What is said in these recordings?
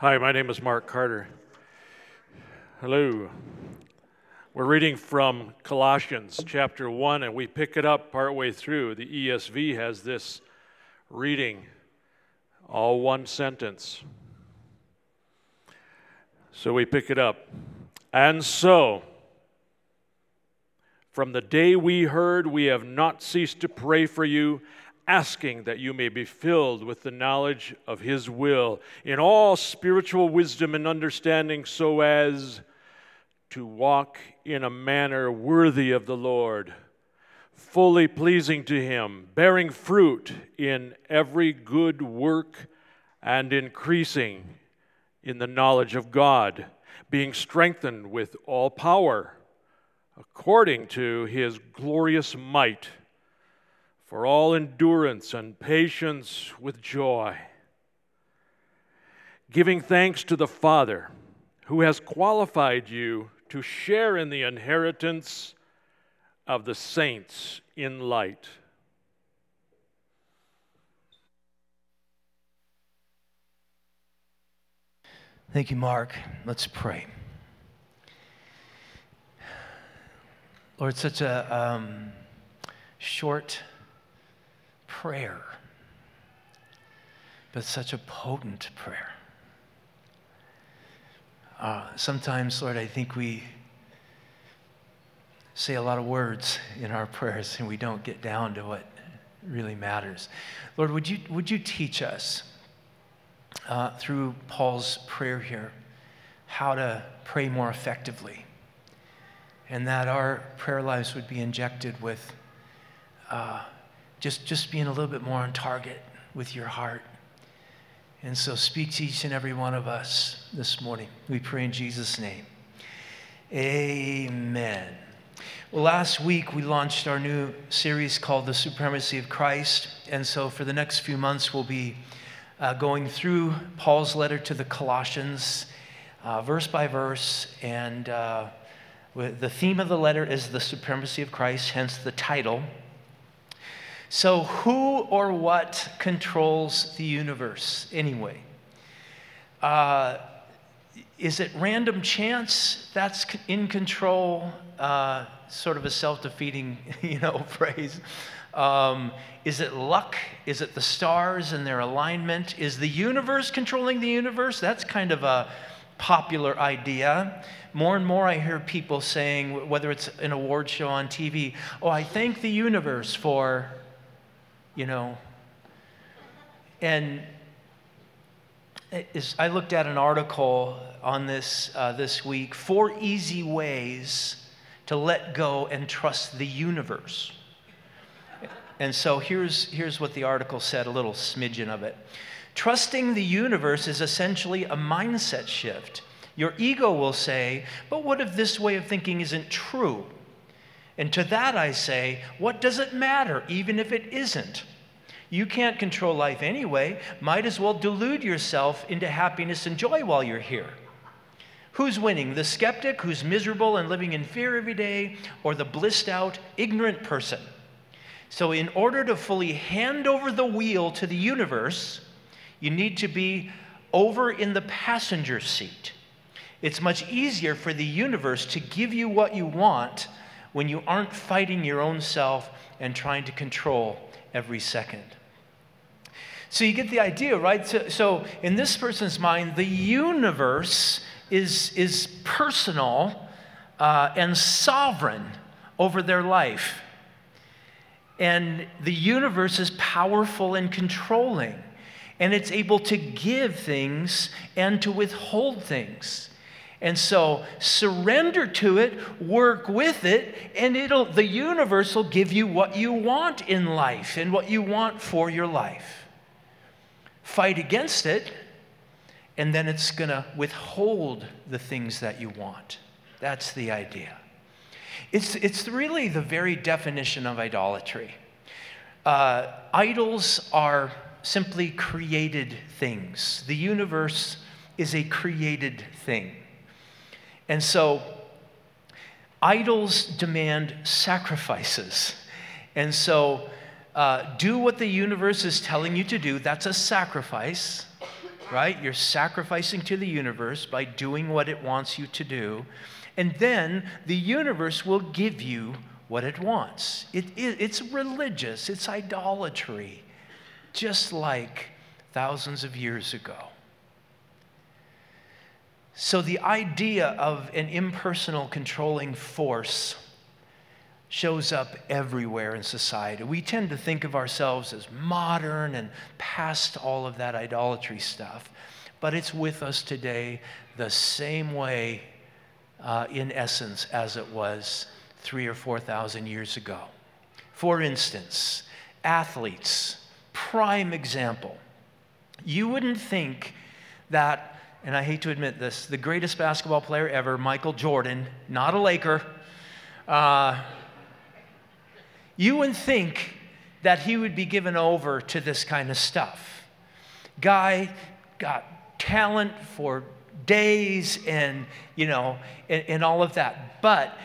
Hi, my name is Mark Carter. Hello. We're reading from Colossians chapter 1, and we pick it up partway through. The ESV has this reading, all one sentence. So we pick it up. And so, from the day we heard, we have not ceased to pray for you, asking that you may be filled with the knowledge of His will in all spiritual wisdom and understanding, so as to walk in a manner worthy of the Lord, fully pleasing to Him, bearing fruit in every good work and increasing in the knowledge of God, being strengthened with all power according to His glorious might, for all endurance and patience with joy, giving thanks to the Father who has qualified you to share in the inheritance of the saints in light. Thank you, Mark. Let's pray. Lord, such a um, short prayer, but such a potent prayer. Uh, sometimes, Lord, I think we say a lot of words in our prayers and we don't get down to what really matters. Lord, would you, would you teach us uh, through Paul's prayer here how to pray more effectively? And that our prayer lives would be injected with uh, just, just being a little bit more on target with your heart and so speak to each and every one of us this morning. We pray in Jesus' name. Amen. Well, last week we launched our new series called The Supremacy of Christ. And so for the next few months, we'll be uh, going through Paul's letter to the Colossians, uh, verse by verse. And uh, the theme of the letter is the supremacy of Christ, hence the title. So, who or what controls the universe anyway? Uh, is it random chance that's in control? Uh, sort of a self-defeating, you know, phrase. Um, is it luck? Is it the stars and their alignment? Is the universe controlling the universe? That's kind of a popular idea. More and more, I hear people saying, whether it's an award show on TV, "Oh, I thank the universe for." You know. And I looked at an article on this uh, this week four easy ways to let go and trust the universe. And so here's, here's what the article said, a little smidgen of it. Trusting the universe is essentially a mindset shift. Your ego will say, but what if this way of thinking isn't true? And to that I say, what does it matter, even if it isn't? You can't control life anyway. Might as well delude yourself into happiness and joy while you're here. Who's winning? The skeptic who's miserable and living in fear every day, or the blissed out, ignorant person? So, in order to fully hand over the wheel to the universe, you need to be over in the passenger seat. It's much easier for the universe to give you what you want when you aren't fighting your own self and trying to control every second. So you get the idea, right? So, so in this person's mind, the universe is, is personal uh, and sovereign over their life. And the universe is powerful and controlling, and it's able to give things and to withhold things. And so surrender to it, work with it, and it'll the universe will give you what you want in life and what you want for your life. Fight against it, and then it's going to withhold the things that you want. That's the idea. It's, it's really the very definition of idolatry. Uh, idols are simply created things. The universe is a created thing. And so, idols demand sacrifices. And so, uh, do what the universe is telling you to do. That's a sacrifice. right? You're sacrificing to the universe by doing what it wants you to do. And then the universe will give you what it wants. It, it, it's religious, it's idolatry, just like thousands of years ago. So, the idea of an impersonal controlling force shows up everywhere in society. We tend to think of ourselves as modern and past all of that idolatry stuff, but it's with us today the same way, uh, in essence, as it was three or 4,000 years ago. For instance, athletes, prime example. You wouldn't think that and I hate to admit this, the greatest basketball player ever, Michael Jordan, not a Laker, uh, you would think that he would be given over to this kind of stuff. Guy got talent for days and, you know, and, and all of that. But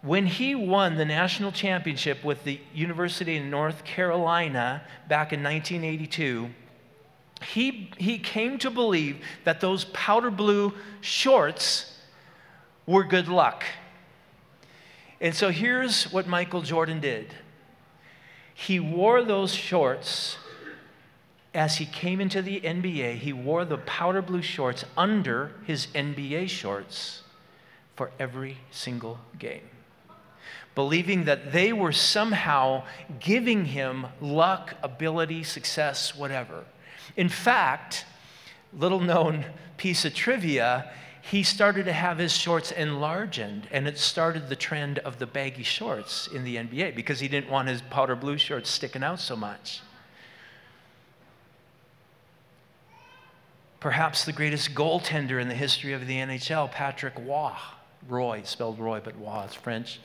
when he won the national championship with the University of North Carolina back in 1982, he, he came to believe that those powder blue shorts were good luck. And so here's what Michael Jordan did he wore those shorts as he came into the NBA. He wore the powder blue shorts under his NBA shorts for every single game, believing that they were somehow giving him luck, ability, success, whatever. In fact, little known piece of trivia, he started to have his shorts enlarged, and it started the trend of the baggy shorts in the NBA because he didn't want his powder blue shorts sticking out so much. Perhaps the greatest goaltender in the history of the NHL, Patrick Roy, Roy, spelled Roy, but Roy is French.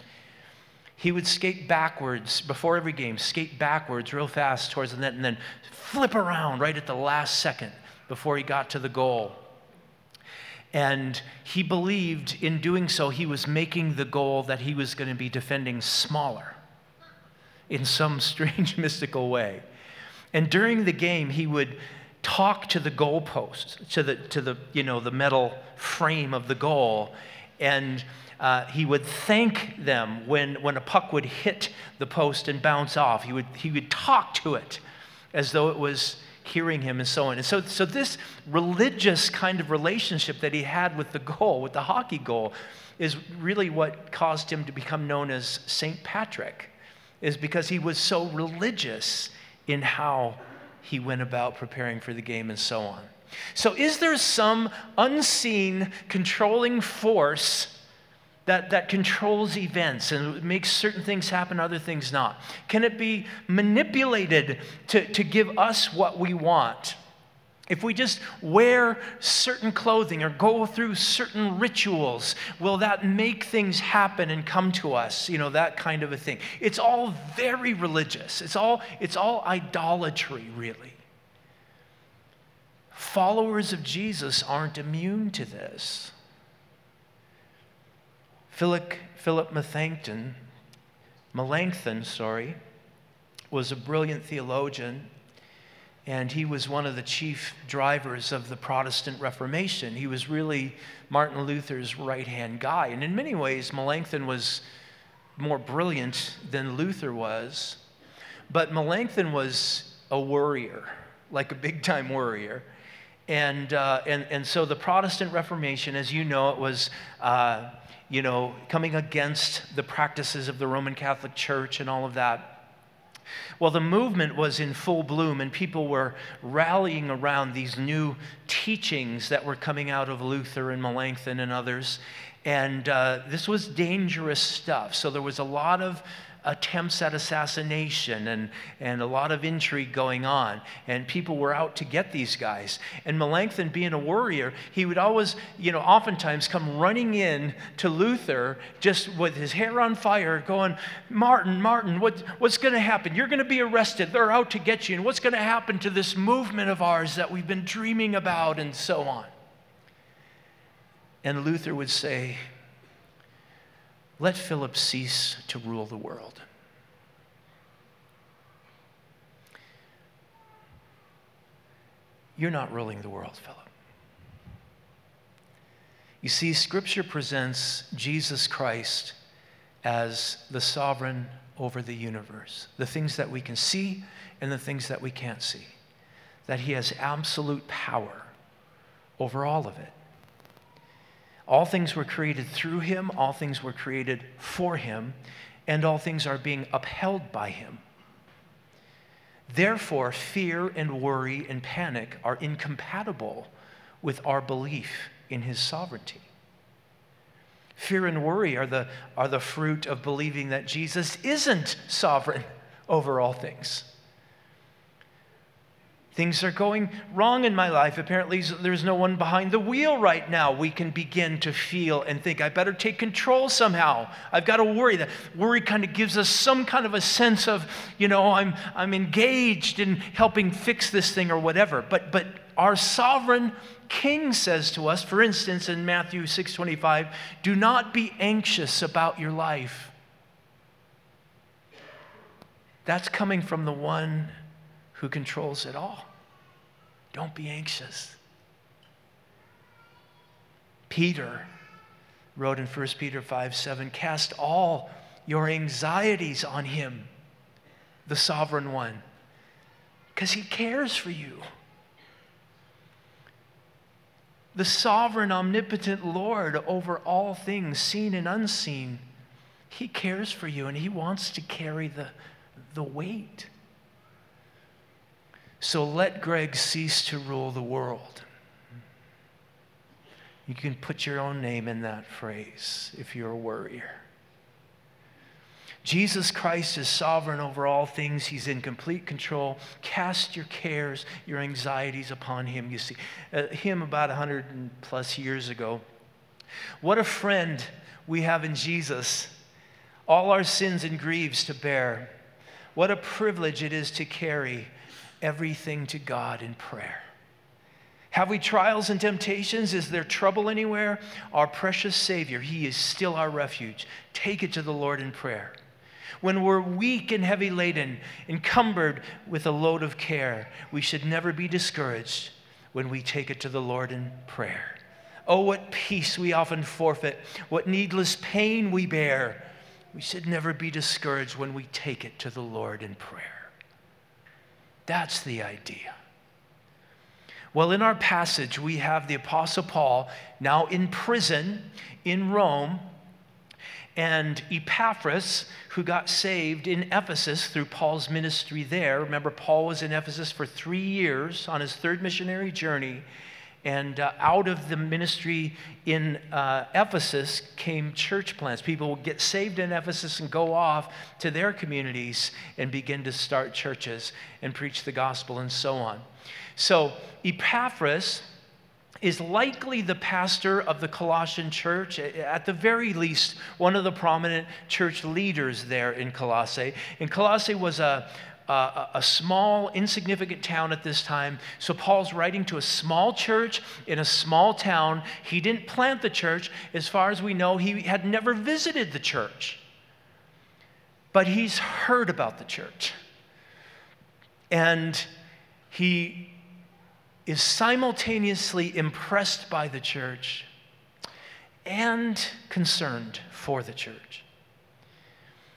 He would skate backwards before every game, skate backwards real fast towards the net, and then flip around right at the last second before he got to the goal. And he believed in doing so, he was making the goal that he was going to be defending smaller in some strange mystical way. And during the game, he would talk to the goalpost, to the, to the, you know, the metal frame of the goal, and uh, he would thank them when, when a puck would hit the post and bounce off. He would, he would talk to it as though it was hearing him and so on. And so, so this religious kind of relationship that he had with the goal, with the hockey goal, is really what caused him to become known as St. Patrick, is because he was so religious in how he went about preparing for the game and so on. So, is there some unseen controlling force that, that controls events and makes certain things happen, other things not? Can it be manipulated to, to give us what we want? If we just wear certain clothing or go through certain rituals, will that make things happen and come to us? You know, that kind of a thing. It's all very religious. It's all, it's all idolatry, really. Followers of Jesus aren't immune to this. Philip, Philip Melanchthon, Melanchthon, sorry, was a brilliant theologian, and he was one of the chief drivers of the Protestant Reformation. He was really Martin Luther's right hand guy. And in many ways, Melanchthon was more brilliant than Luther was. But Melanchthon was a worrier, like a big time worrier. And, uh, and, and so the Protestant Reformation, as you know, it was. Uh, you know, coming against the practices of the Roman Catholic Church and all of that. Well, the movement was in full bloom, and people were rallying around these new teachings that were coming out of Luther and Melanchthon and others. And uh, this was dangerous stuff. So there was a lot of attempts at assassination and, and a lot of intrigue going on. And people were out to get these guys. And Melanchthon, being a warrior, he would always, you know, oftentimes come running in to Luther just with his hair on fire, going, Martin, Martin, what, what's going to happen? You're going to be arrested. They're out to get you. And what's going to happen to this movement of ours that we've been dreaming about, and so on. And Luther would say, let Philip cease to rule the world. you're not ruling the world, Philip. You see, Scripture presents Jesus Christ as the sovereign over the universe, the things that we can see and the things that we can't see, that He has absolute power over all of it. All things were created through Him, all things were created for Him, and all things are being upheld by Him. Therefore, fear and worry and panic are incompatible with our belief in his sovereignty. Fear and worry are the, are the fruit of believing that Jesus isn't sovereign over all things. Things are going wrong in my life. Apparently, there's no one behind the wheel right now. We can begin to feel and think, I better take control somehow. I've got to worry. That worry kind of gives us some kind of a sense of, you know, I'm, I'm engaged in helping fix this thing or whatever. But, but our sovereign king says to us, for instance, in Matthew 6:25, do not be anxious about your life. That's coming from the one who controls it all. Don't be anxious. Peter wrote in 1 Peter 5 7, cast all your anxieties on him, the sovereign one, because he cares for you. The sovereign, omnipotent Lord over all things, seen and unseen, he cares for you and he wants to carry the, the weight. So let Greg cease to rule the world. You can put your own name in that phrase if you're a worrier. Jesus Christ is sovereign over all things. He's in complete control. Cast your cares, your anxieties upon him. You see, uh, hymn about 100 plus years ago. What a friend we have in Jesus. All our sins and griefs to bear. What a privilege it is to carry everything to God in prayer. Have we trials and temptations? Is there trouble anywhere? Our precious Savior, He is still our refuge. Take it to the Lord in prayer. When we're weak and heavy laden, encumbered with a load of care, we should never be discouraged when we take it to the Lord in prayer. Oh, what peace we often forfeit, what needless pain we bear. We should never be discouraged when we take it to the Lord in prayer. That's the idea. Well, in our passage, we have the Apostle Paul now in prison in Rome, and Epaphras, who got saved in Ephesus through Paul's ministry there. Remember, Paul was in Ephesus for three years on his third missionary journey. And uh, out of the ministry in uh, Ephesus came church plants. People would get saved in Ephesus and go off to their communities and begin to start churches and preach the gospel and so on. So, Epaphras is likely the pastor of the Colossian church, at the very least, one of the prominent church leaders there in Colossae. And Colossae was a, a, small, insignificant town at this time. So Paul's writing to a small church in a small town. He didn't plant the church. As far as we know, he had never visited the church. But he's heard about the church. And he is simultaneously impressed by the church and concerned for the church.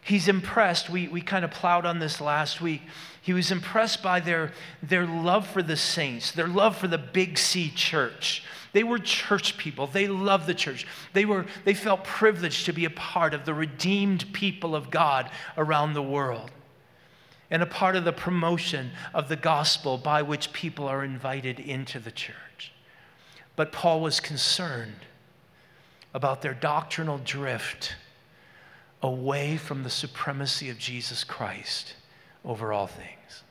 He's impressed. We, we kind of plowed on this last week. He was impressed by their, their love for the saints, their love for the Big C church. They were church people. They loved the church. They, were, they felt privileged to be a part of the redeemed people of God around the world and a part of the promotion of the gospel by which people are invited into the church. But Paul was concerned about their doctrinal drift away from the supremacy of Jesus Christ over all things.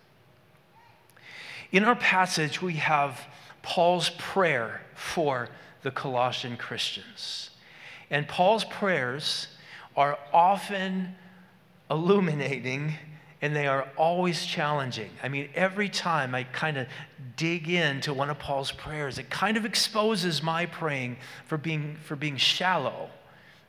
In our passage, we have Paul's prayer for the Colossian Christians. And Paul's prayers are often illuminating and they are always challenging. I mean, every time I kind of dig into one of Paul's prayers, it kind of exposes my praying for being, for being shallow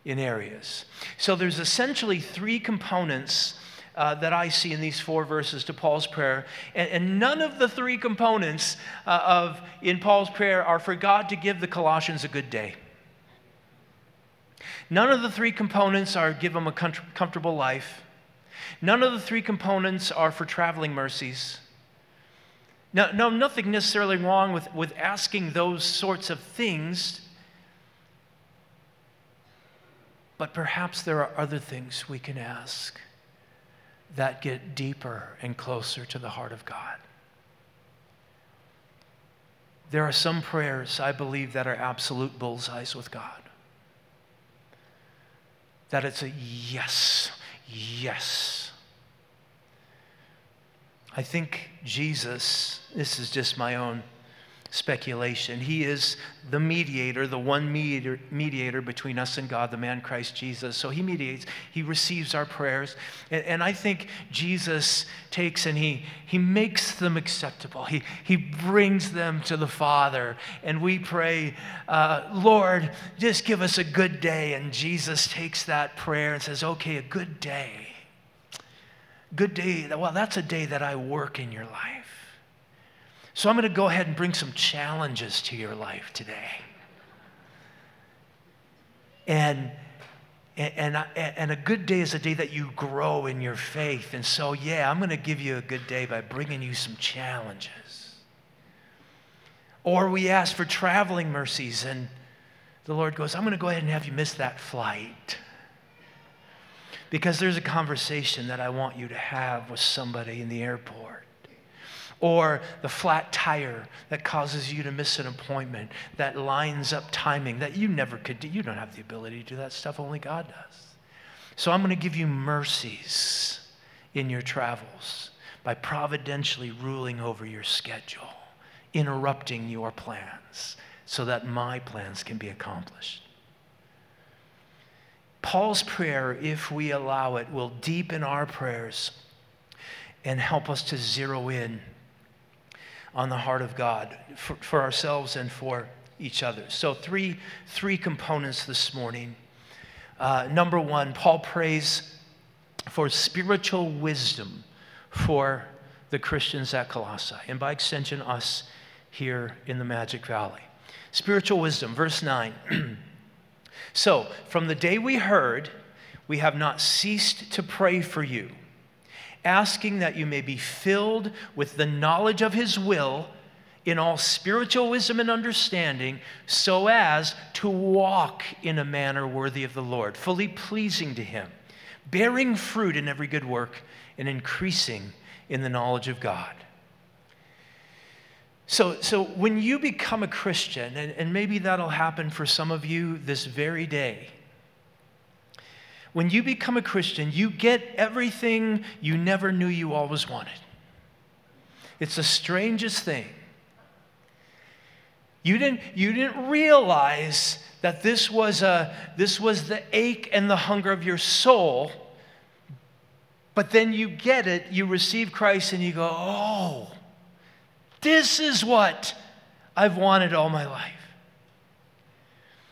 in areas. So there's essentially three components uh, that I see in these four verses to Paul's prayer. And, and none of the three components uh, of in Paul's prayer are for God to give the Colossians a good day. None of the three components are give them a comfortable life. None of the three components are for traveling mercies. No, no, nothing necessarily wrong with, with asking those sorts of things. But perhaps there are other things we can ask that get deeper and closer to the heart of God. There are some prayers, I believe, that are absolute bullseyes with God. That it's a yes, yes. I think Jesus, this is just my own speculation. He is the mediator, the one mediator, mediator between us and God, the man Christ Jesus. So he mediates, he receives our prayers. And, and, I think Jesus takes and he, he makes them acceptable. He, he brings them to the Father. And we pray, uh, Lord, just give us a good day. And Jesus takes that prayer and says, okay, a good day. Good day. Well, that's a day that I work in your life. So I'm going to go ahead and bring some challenges to your life today. And and, and, a good day is a day that you grow in your faith. And so, yeah, I'm going to give you a good day by bringing you some challenges. Or we ask for traveling mercies, and the Lord goes, I'm going to go ahead and have you miss that flight. Because there's a conversation that I want you to have with somebody in the airport or the flat tire that causes you to miss an appointment, that lines up timing that you never could do. You don't have the ability to do that stuff, only God does. So I'm going to give you mercies in your travels by providentially ruling over your schedule, interrupting your plans so that my plans can be accomplished. Paul's prayer, if we allow it, will deepen our prayers and help us to zero in on the heart of God for, for ourselves and for each other. So, three, three components this morning. Uh, number one, Paul prays for spiritual wisdom for the Christians at Colossae, and by extension, us here in the Magic Valley. Spiritual wisdom, verse 9. so, from the day we heard, we have not ceased to pray for you asking that you may be filled with the knowledge of his will in all spiritual wisdom and understanding, so as to walk in a manner worthy of the Lord, fully pleasing to him, bearing fruit in every good work, and increasing in the knowledge of God. So, so when you become a Christian, and, and maybe that'll happen for some of you this very day, when you become a Christian, you get everything you never knew you always wanted. It's the strangest thing. You didn't, you didn't realize that this was, a, this was the ache and the hunger of your soul, but then you get it, you receive Christ, and you go, oh, this is what I've wanted all my life.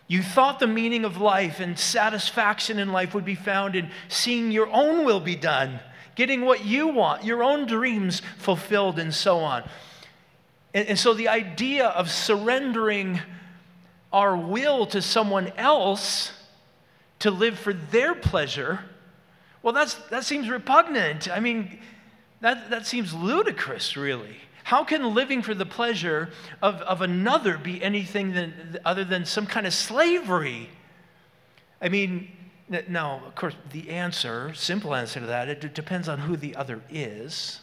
You thought the meaning of life and satisfaction in life would be found in seeing your own will be done, getting what you want, your own dreams fulfilled, and so on. And, and so the idea of surrendering our will to someone else to live for their pleasure, well, that's, that seems repugnant. I mean, that, that seems ludicrous, really. How can living for the pleasure of, of another be anything than, other than some kind of slavery? I mean, now, of course, the answer, simple answer to that, it depends on who the other is.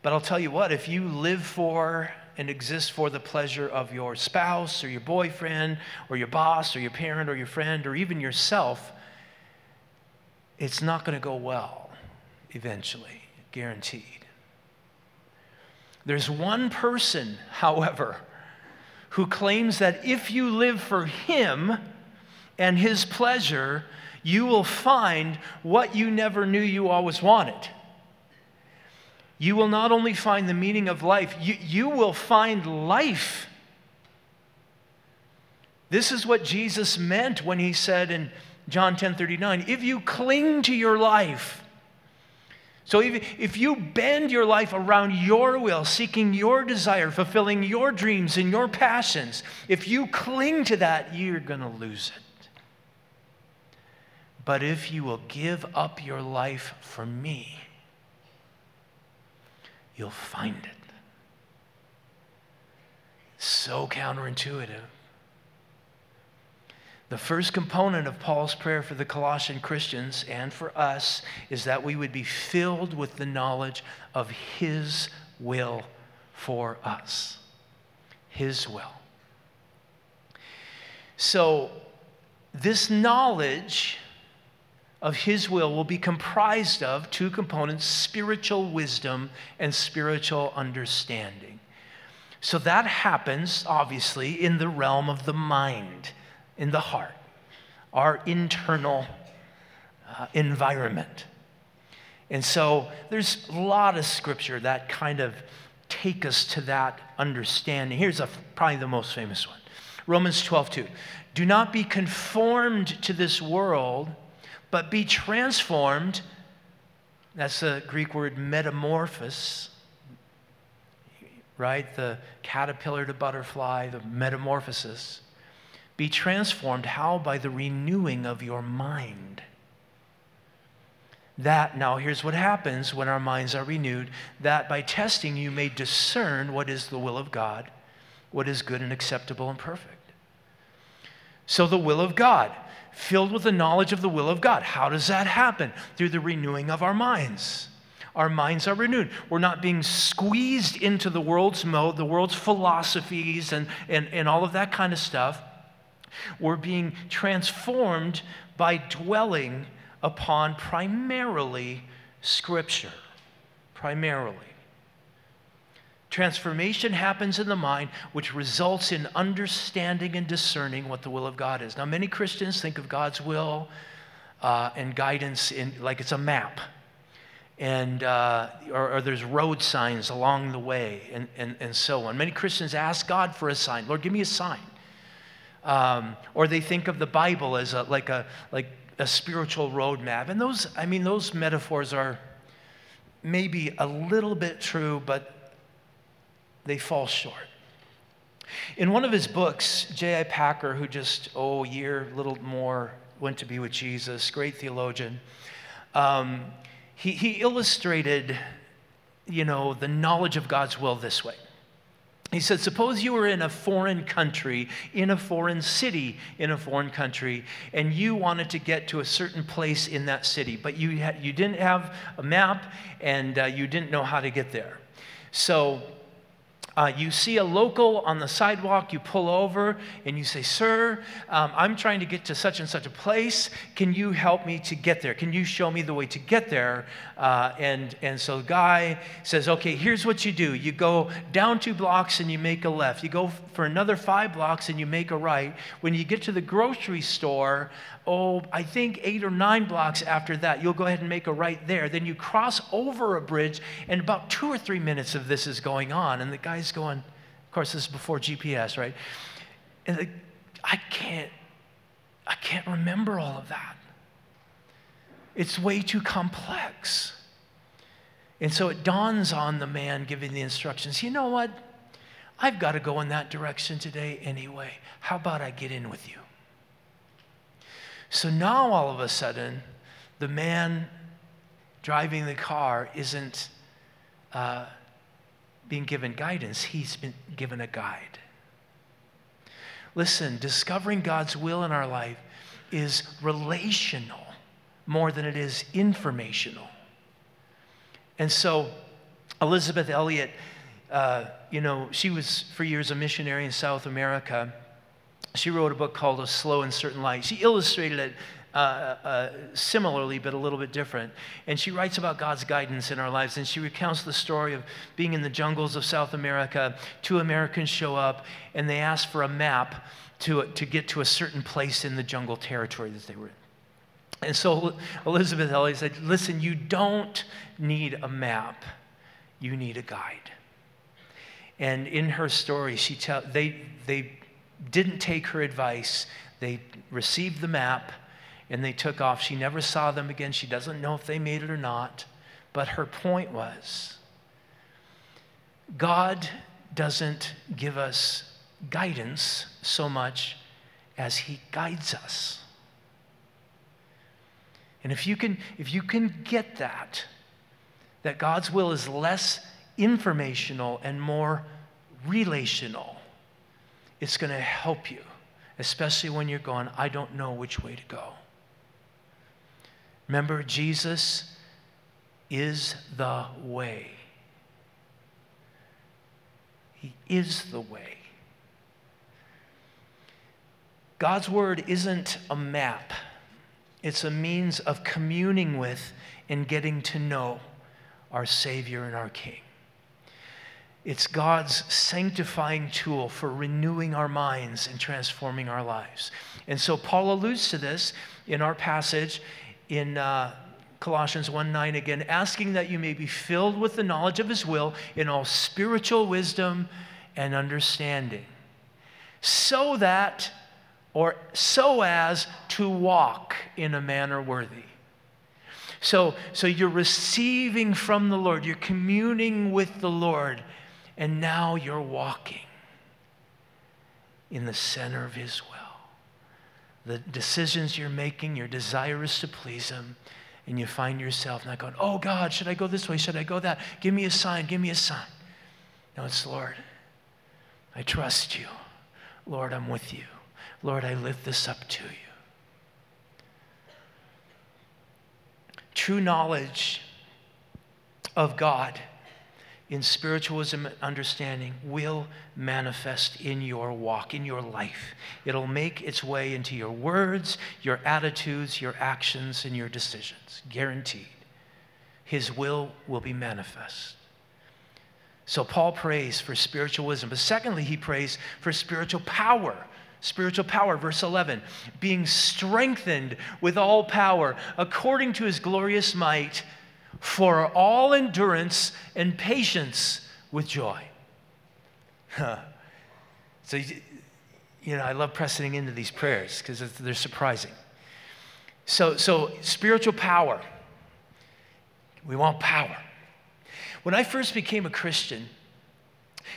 But I'll tell you what, if you live for and exist for the pleasure of your spouse or your boyfriend or your boss or your parent or your friend or even yourself, it's not going to go well eventually, guaranteed. There's one person, however, who claims that if you live for him and his pleasure, you will find what you never knew you always wanted. You will not only find the meaning of life, you, you will find life. This is what Jesus meant when he said in John 10 39, if you cling to your life, So if, if you bend your life around your will, seeking your desire, fulfilling your dreams and your passions, if you cling to that, you're going to lose it. But if you will give up your life for me, you'll find it. So counterintuitive. The first component of Paul's prayer for the Colossian Christians and for us is that we would be filled with the knowledge of His will for us. His will. So, this knowledge of His will will be comprised of two components spiritual wisdom and spiritual understanding. So, that happens, obviously, in the realm of the mind in the heart, our internal uh, environment. And so there's a lot of scripture that kind of take us to that understanding. Here's a, probably the most famous one Romans 12, 2. Do not be conformed to this world, but be transformed. That's the Greek word metamorphosis, right? The caterpillar to butterfly, the metamorphosis be transformed. How? By the renewing of your mind. That, now here's what happens when our minds are renewed that by testing you may discern what is the will of God, what is good and acceptable and perfect. So, the will of God, filled with the knowledge of the will of God. How does that happen? Through the renewing of our minds. Our minds are renewed. We're not being squeezed into the world's mode, the world's philosophies, and, and, and all of that kind of stuff. We're being transformed by dwelling upon primarily Scripture. Primarily. Transformation happens in the mind, which results in understanding and discerning what the will of God is. Now, many Christians think of God's will uh, and guidance in, like it's a map, and, uh, or, or, there's road signs along the way, and, and, and so on. Many Christians ask God for a sign Lord, give me a sign. Um, or they think of the Bible as a, like, a, like a spiritual roadmap. And those, I mean, those metaphors are maybe a little bit true, but they fall short. In one of his books, J.I. Packer, who just, oh, a year, a little more, went to be with Jesus, great theologian, um, he, he illustrated, you know, the knowledge of God's will this way. He said, Suppose you were in a foreign country, in a foreign city, in a foreign country, and you wanted to get to a certain place in that city, but you, had, you didn't have a map and uh, you didn't know how to get there. So uh, you see a local on the sidewalk, you pull over and you say, Sir, um, I'm trying to get to such and such a place. Can you help me to get there? Can you show me the way to get there? Uh, and, and so the guy says, Okay, here's what you do you go down two blocks and you make a left. You go for another five blocks and you make a right. When you get to the grocery store, oh, I think eight or nine blocks after that, you'll go ahead and make a right there. Then you cross over a bridge, and about two or three minutes of this is going on. And the guy's going, of course, this is before GPS, right? And the, I can't, I can't remember all of that. It's way too complex. And so it dawns on the man giving the instructions you know what? I've got to go in that direction today anyway. How about I get in with you? So now all of a sudden, the man driving the car isn't uh, being given guidance, he's been given a guide. Listen, discovering God's will in our life is relational more than it is informational. And so, Elisabeth Elliot, uh, you know, she was for years a missionary in South America she wrote a book called A Slow and Certain Light. She illustrated it uh, uh, similarly, but a little bit different. And she writes about God's guidance in our lives. And she recounts the story of being in the jungles of South America. Two Americans show up and they ask for a map to, to get to a certain place in the jungle territory that they were in. And so Elisabeth Elliot said, Listen, you don't need a map, you need a guide. And in her story, she tell, they, they didn't take her advice. They received the map and they took off. She never saw them again. She doesn't know if they made it or not. But her point was God doesn't give us guidance so much as He guides us. And if you can, if you can get that, that God's will is less informational and more relational, it's going to help you, especially when you're going, I don't know which way to go. Remember, Jesus is the way. He is the way. God's word isn't a map, it's a means of communing with and getting to know our Savior and our King. It's God's sanctifying tool for renewing our minds and transforming our lives. And so Paul alludes to this in our passage in uh, Colossians 1 9 again, asking that you may be filled with the knowledge of his will in all spiritual wisdom and understanding, so that or so as to walk in a manner worthy. So, so you're receiving from the Lord, you're communing with the Lord, and now you're walking in the center of His will. The decisions you're making, your desire is to please Him, and you find yourself not going, Oh God, should I go this way? Should I go that? Give me a sign, give me a sign. No, it's Lord, I trust you. Lord, I'm with you. Lord, I lift this up to you. True knowledge of God in spiritualism understanding will manifest in your walk, in your life. It'll make its way into your words, your attitudes, your actions, and your decisions. Guaranteed. His will will be manifest. So Paul prays for spiritual wisdom. But secondly, he prays for spiritual power spiritual power. Verse 11, being strengthened with all power according to his glorious might for all endurance and patience with joy. so, you know, I love pressing into these prayers because they're surprising. So, so, spiritual power. We want power. When I first became a Christian,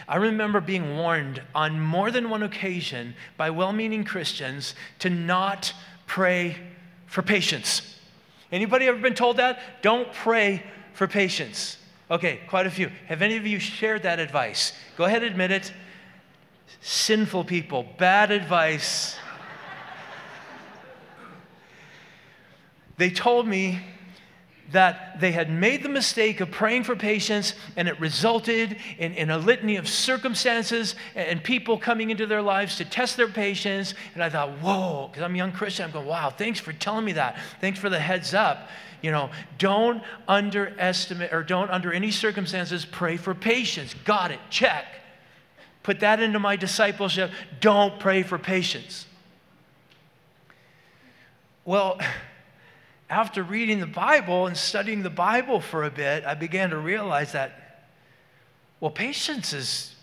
I remember being warned on more than one occasion by well meaning Christians to not pray for patience. Anybody ever been told that? Don't pray for patience. Okay, quite a few. Have any of you shared that advice? Go ahead, admit it. Sinful people, bad advice. they told me that they had made the mistake of praying for patience and it resulted in, in a litany of circumstances and, and, people coming into their lives to test their patience. And I thought, whoa, because I'm a young Christian, I'm going, wow, thanks for telling me that. Thanks for the heads up. You know, don't underestimate or don't under any circumstances pray for patience. Got it, check. Put that into my discipleship. Don't pray for patience. Well, after reading the Bible and studying the Bible for a bit, I began to realize that, well, patience is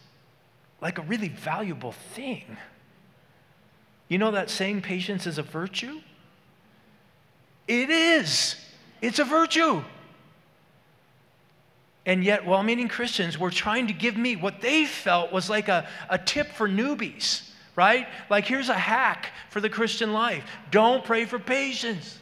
like a really valuable thing. You know that saying, patience is a virtue? It is. It's a virtue. And yet, well meaning Christians were trying to give me what they felt was like a, a tip for newbies, right? Like, here's a hack for the Christian life don't pray for patience.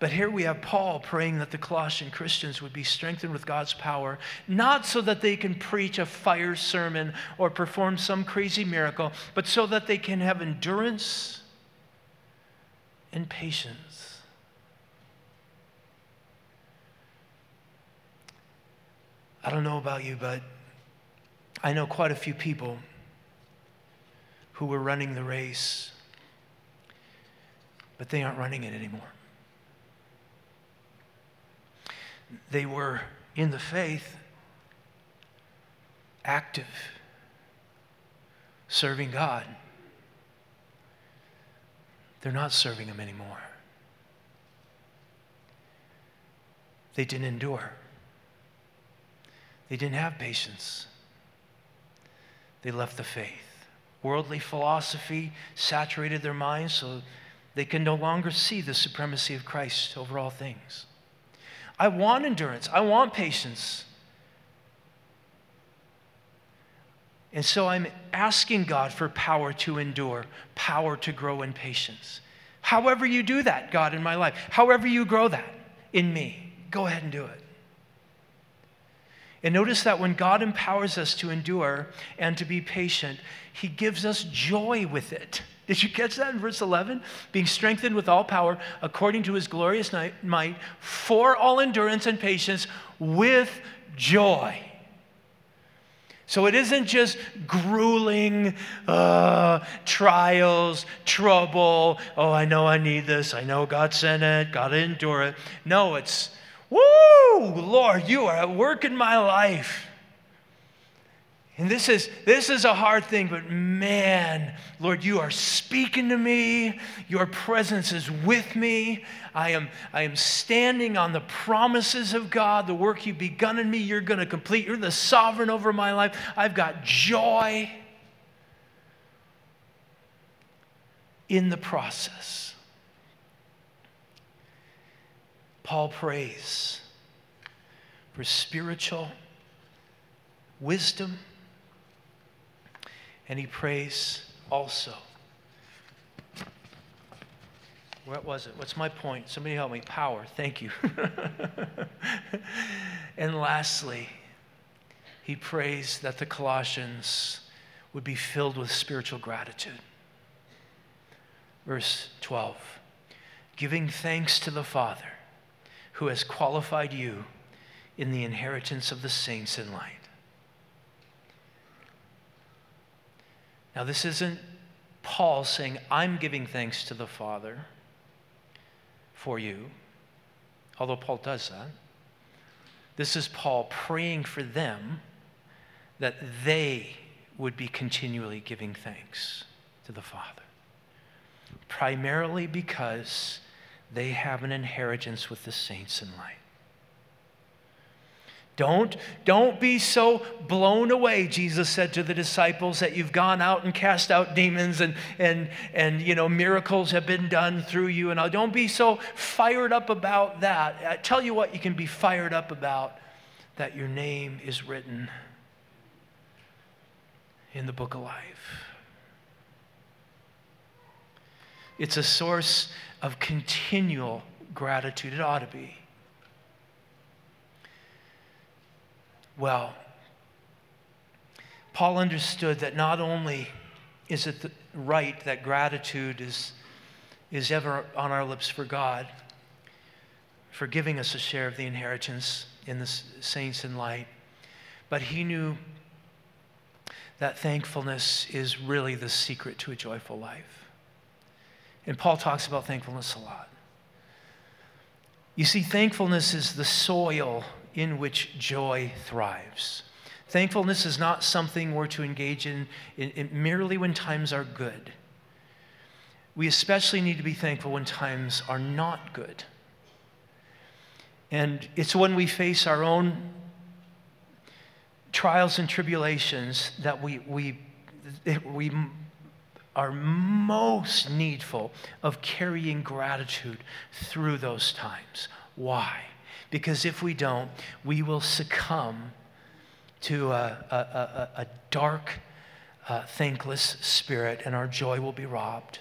But here we have Paul praying that the Colossian Christians would be strengthened with God's power, not so that they can preach a fire sermon or perform some crazy miracle, but so that they can have endurance and patience. I don't know about you, but I know quite a few people who were running the race, but they aren't running it anymore. They were in the faith, active, serving God. They're not serving Him anymore. They didn't endure. They didn't have patience. They left the faith. Worldly philosophy saturated their minds, so They can no longer see the supremacy of Christ over all things. I want endurance, I want patience. And so I'm asking God for power to endure, power to grow in patience. However, you do that, God, in my life, however, you grow that in me, go ahead and do it. And notice that when God empowers us to endure and to be patient, He gives us joy with it. Did you catch that in verse 11? Being strengthened with all power according to His glorious might for all endurance and patience with joy. So it isn't just grueling uh, trials, trouble. Oh, I know I need this. I know God sent it. Got to endure it. No, it's Woo! Lord, you are at work in my life. And this is, this is a hard thing, but man, Lord, you are speaking to me. Your presence is with me. I am, I am standing on the promises of God. The work you've begun in me, you're going to complete. You're the sovereign over my life. I've got joy in the process. Paul prays for spiritual wisdom, and he prays also. What was it? What's my point? Somebody help me. Power. Thank you. and lastly, he prays that the Colossians would be filled with spiritual gratitude. Verse 12 giving thanks to the Father who has qualified you in the inheritance of the saints in light. Now, this isn't Paul saying, I'm giving thanks to the Father for you, although Paul does that. This is Paul praying for them that they would be continually giving thanks to the Father. Primarily because they have an inheritance with the saints in light. Don't, don't be so blown away, Jesus said to the disciples, that you've gone out and cast out demons and, and, and you know, miracles have been done through you. And don't be so fired up about that. I tell you what, you can be fired up about that your name is written in the book of life. It's a source of continual gratitude. It ought to be. Well, Paul understood that not only is it right that gratitude is, is ever on our lips for God, for giving us a share of the inheritance in the saints in light, but he knew that thankfulness is really the secret to a joyful life. And Paul talks about thankfulness a lot. You see, thankfulness is the soil in which joy thrives. Thankfulness is not something we're to engage in, in, in, merely when times are good. We especially need to be thankful when times are not good. And it's when we face our own trials and tribulations that we, we, we are most needful of carrying gratitude through those times. Why? Because if we don't, we will succumb to a, a, a, a dark, uh, thankless spirit, and our joy will be robbed.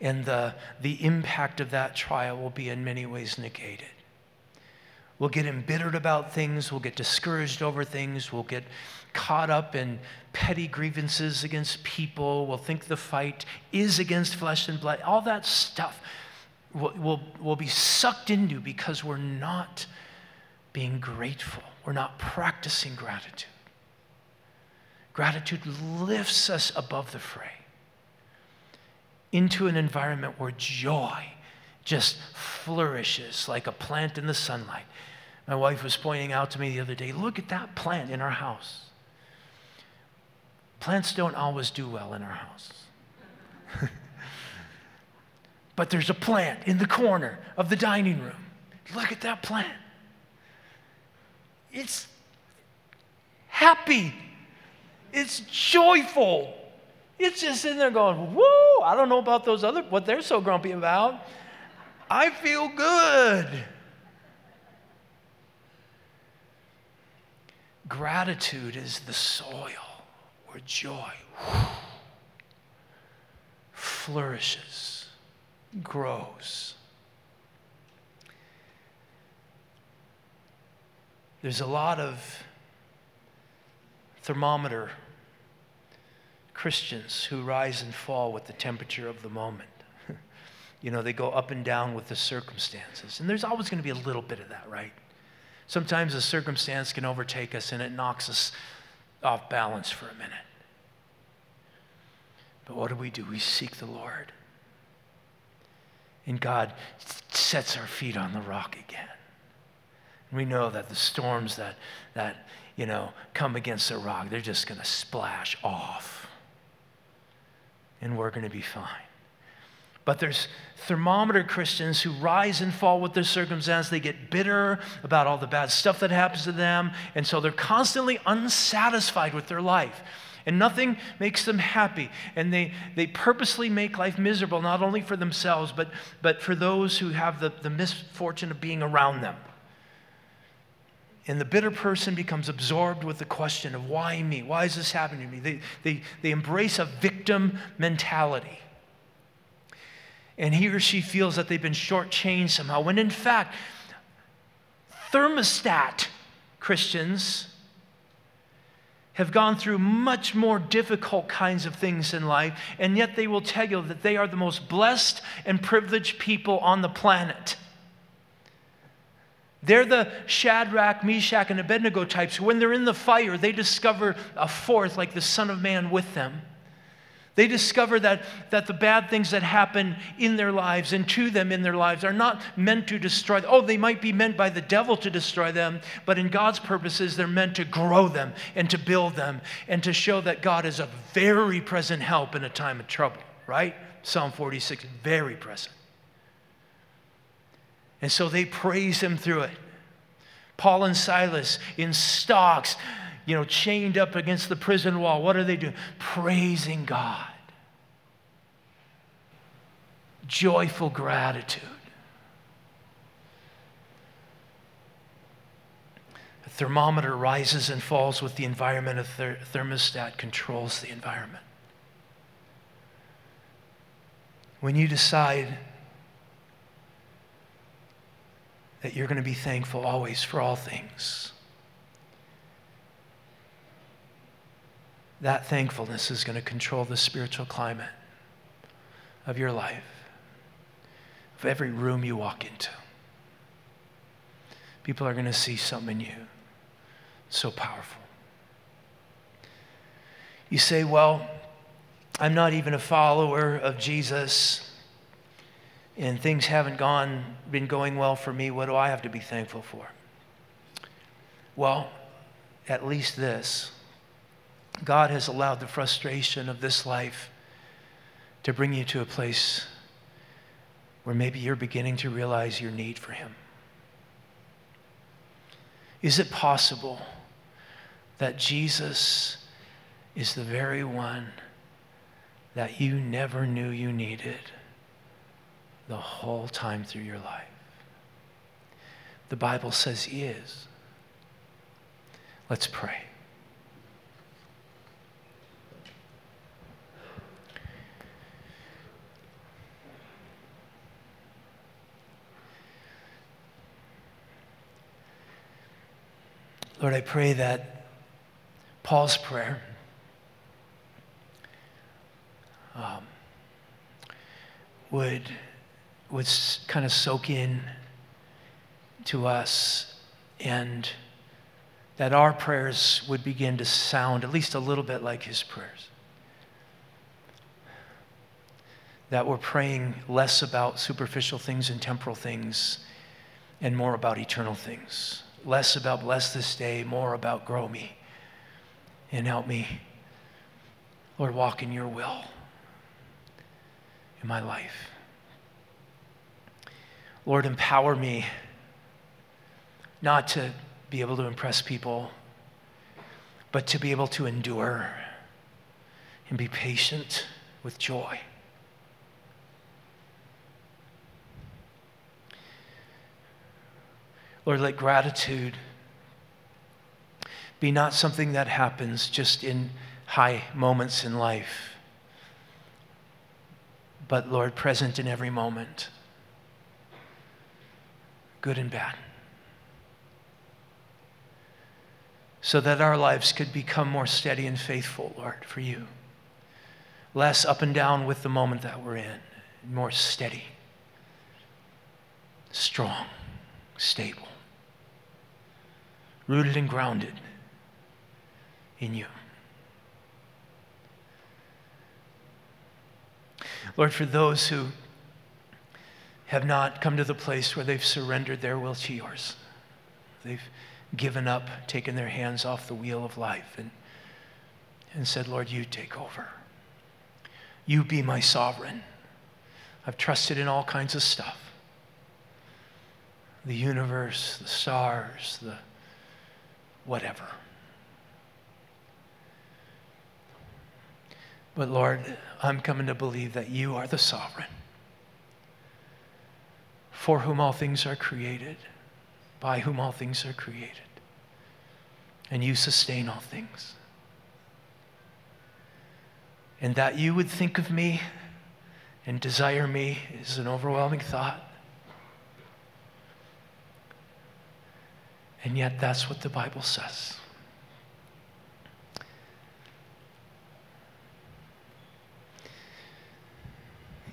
And the, the impact of that trial will be in many ways negated. We'll get embittered about things, we'll get discouraged over things, we'll get caught up in petty grievances against people. We'll think the fight is against flesh and blood. All that stuff will, will, will be sucked into because we're not being grateful. We're not practicing gratitude. Gratitude lifts us above the fray into an environment where joy just flourishes like a plant in the sunlight. My wife was pointing out to me the other day look at that plant in our house. Plants don't always do well in our house. But there's a plant in the corner of the dining room. Look at that plant. It's happy, it's joyful. It's just sitting there going, whoa, I don't know about those other, what they're so grumpy about. I feel good. Gratitude is the soil where joy flourishes, grows. There's a lot of thermometer Christians who rise and fall with the temperature of the moment. you know, they go up and down with the circumstances. And there's always going to be a little bit of that, right? Sometimes a circumstance can overtake us and it knocks us off balance for a minute. But what do we do? We seek the Lord. And God sets our feet on the rock again. We know that the storms that, that you know, come against the rock, they're just going to splash off. And we're going to be fine. But there's thermometer Christians who rise and fall with their circumstance. They get bitter about all the bad stuff that happens to them. And so they're constantly unsatisfied with their life. And nothing makes them happy. And they, they purposely make life miserable, not only for themselves, but, but for those who have the, the misfortune of being around them. And the bitter person becomes absorbed with the question of why me? Why is this happening to me? They, they, they embrace a victim mentality and he or she feels that they've been shortchanged somehow, when in fact, thermostat Christians have gone through much more difficult kinds of things in life, and yet they will tell you that they are the most blessed and privileged people on the planet. They're the Shadrach, Meshach, and Abednego types. When they're in the fire, they discover a fourth, like the Son of Man, with them. They discover that, that the bad things that happen in their lives and to them in their lives are not meant to destroy them. Oh, they might be meant by the devil to destroy them, but in God's purposes, they're meant to grow them and to build them and to show that God is a very present help in a time of trouble, right? Psalm 46, very present. And so they praise him through it. Paul and Silas in stocks you know, chained up against the prison wall. What are they doing? Praising God. Joyful gratitude. A thermometer rises and falls with the environment. A ther- thermostat controls the environment. When you decide that you're going to be thankful always for all things, that thankfulness is going to control the spiritual climate of your life, of every room you walk into. People are going to see something in you so powerful. You say, Well, I'm not even a follower of Jesus, and things haven't gone, been going well for me. What do I have to be thankful for? Well, at least this God has allowed the frustration of this life to bring you to a place where maybe you're beginning to realize your need for Him. Is it possible that Jesus is the very one that you never knew you needed the whole time through your life? The Bible says He is. Let's pray. Lord, I pray that Paul's prayer um, would, would kind of soak in to us and that our prayers would begin to sound at least a little bit like his prayers. That we're praying less about superficial things and temporal things and more about eternal things less about bless this day, more about grow me and help me, Lord, walk in your will in my life. Lord, empower me not to be able to impress people, but to be able to endure, and be patient with joy. Lord, let gratitude be not something that happens just in high moments in life, but Lord, present in every moment, good and bad. So that our lives could become more steady and faithful, Lord, for you. Less up and down with the moment that we're in, more steady, strong, stable, rooted and grounded in you. Lord, for those who have not come to the place where they've surrendered their will to yours, they've given up, taken their hands off the wheel of life, and, and said, Lord, you take over. You be my sovereign. I've trusted in all kinds of stuff the universe, the stars, the whatever. But Lord, I'm coming to believe that you are the sovereign, for whom all things are created, by whom all things are created, and you sustain all things. And that you would think of me and desire me is an overwhelming thought. And yet, that's what the Bible says.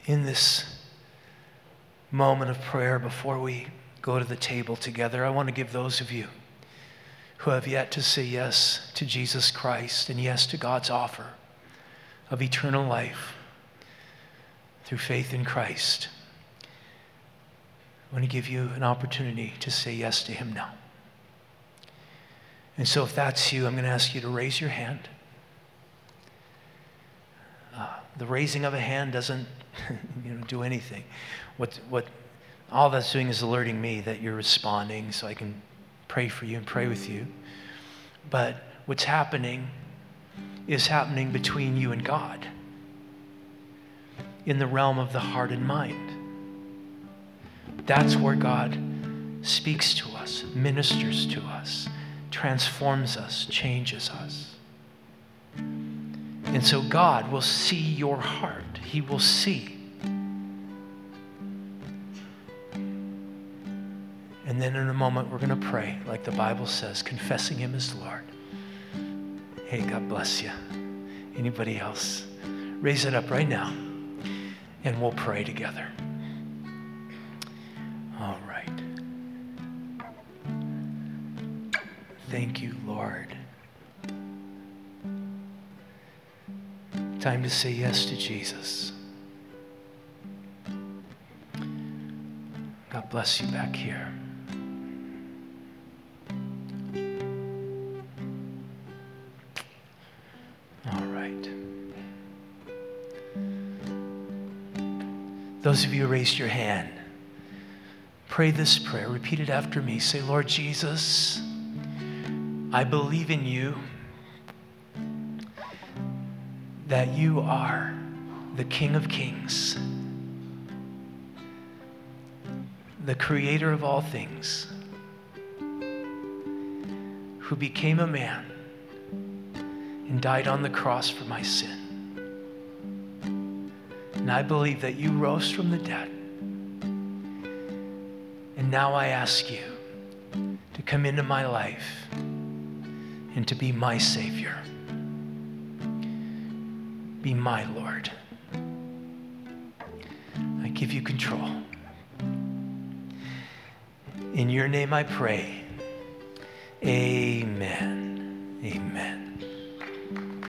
in this moment of prayer before we go to the table together, I want to give those of you who have yet to say yes to Jesus Christ and yes to God's offer of eternal life through faith in Christ. I want to give you an opportunity to say yes to Him now. And so, if that's you, I'm going to ask you to raise your hand. Uh, the raising of a hand doesn't you know, do anything. What, what all that's doing is alerting me that you're responding so I can pray for you and pray with you. But what's happening is happening between you and God in the realm of the heart and mind. That's where God speaks to us, ministers to us, transforms us, changes us. And so God will see your heart. He will see. And then in a moment, we're going to pray, like the Bible says, confessing Him as Lord. Hey, God bless you. Anybody else? Raise it up right now, and we'll pray together. All right. Thank you, Lord. Time to say yes to Jesus. God bless you back here. All right. Those of you who raised your hand, pray this prayer. Repeat it after me. Say, Lord Jesus, I believe in you that you are the King of Kings, the creator of all things, who became a man and died on the cross for my sin. And I believe that you rose from the dead. And now I ask you to come into my life and to be my Savior be my Lord. I give you control. In your name I pray. Amen.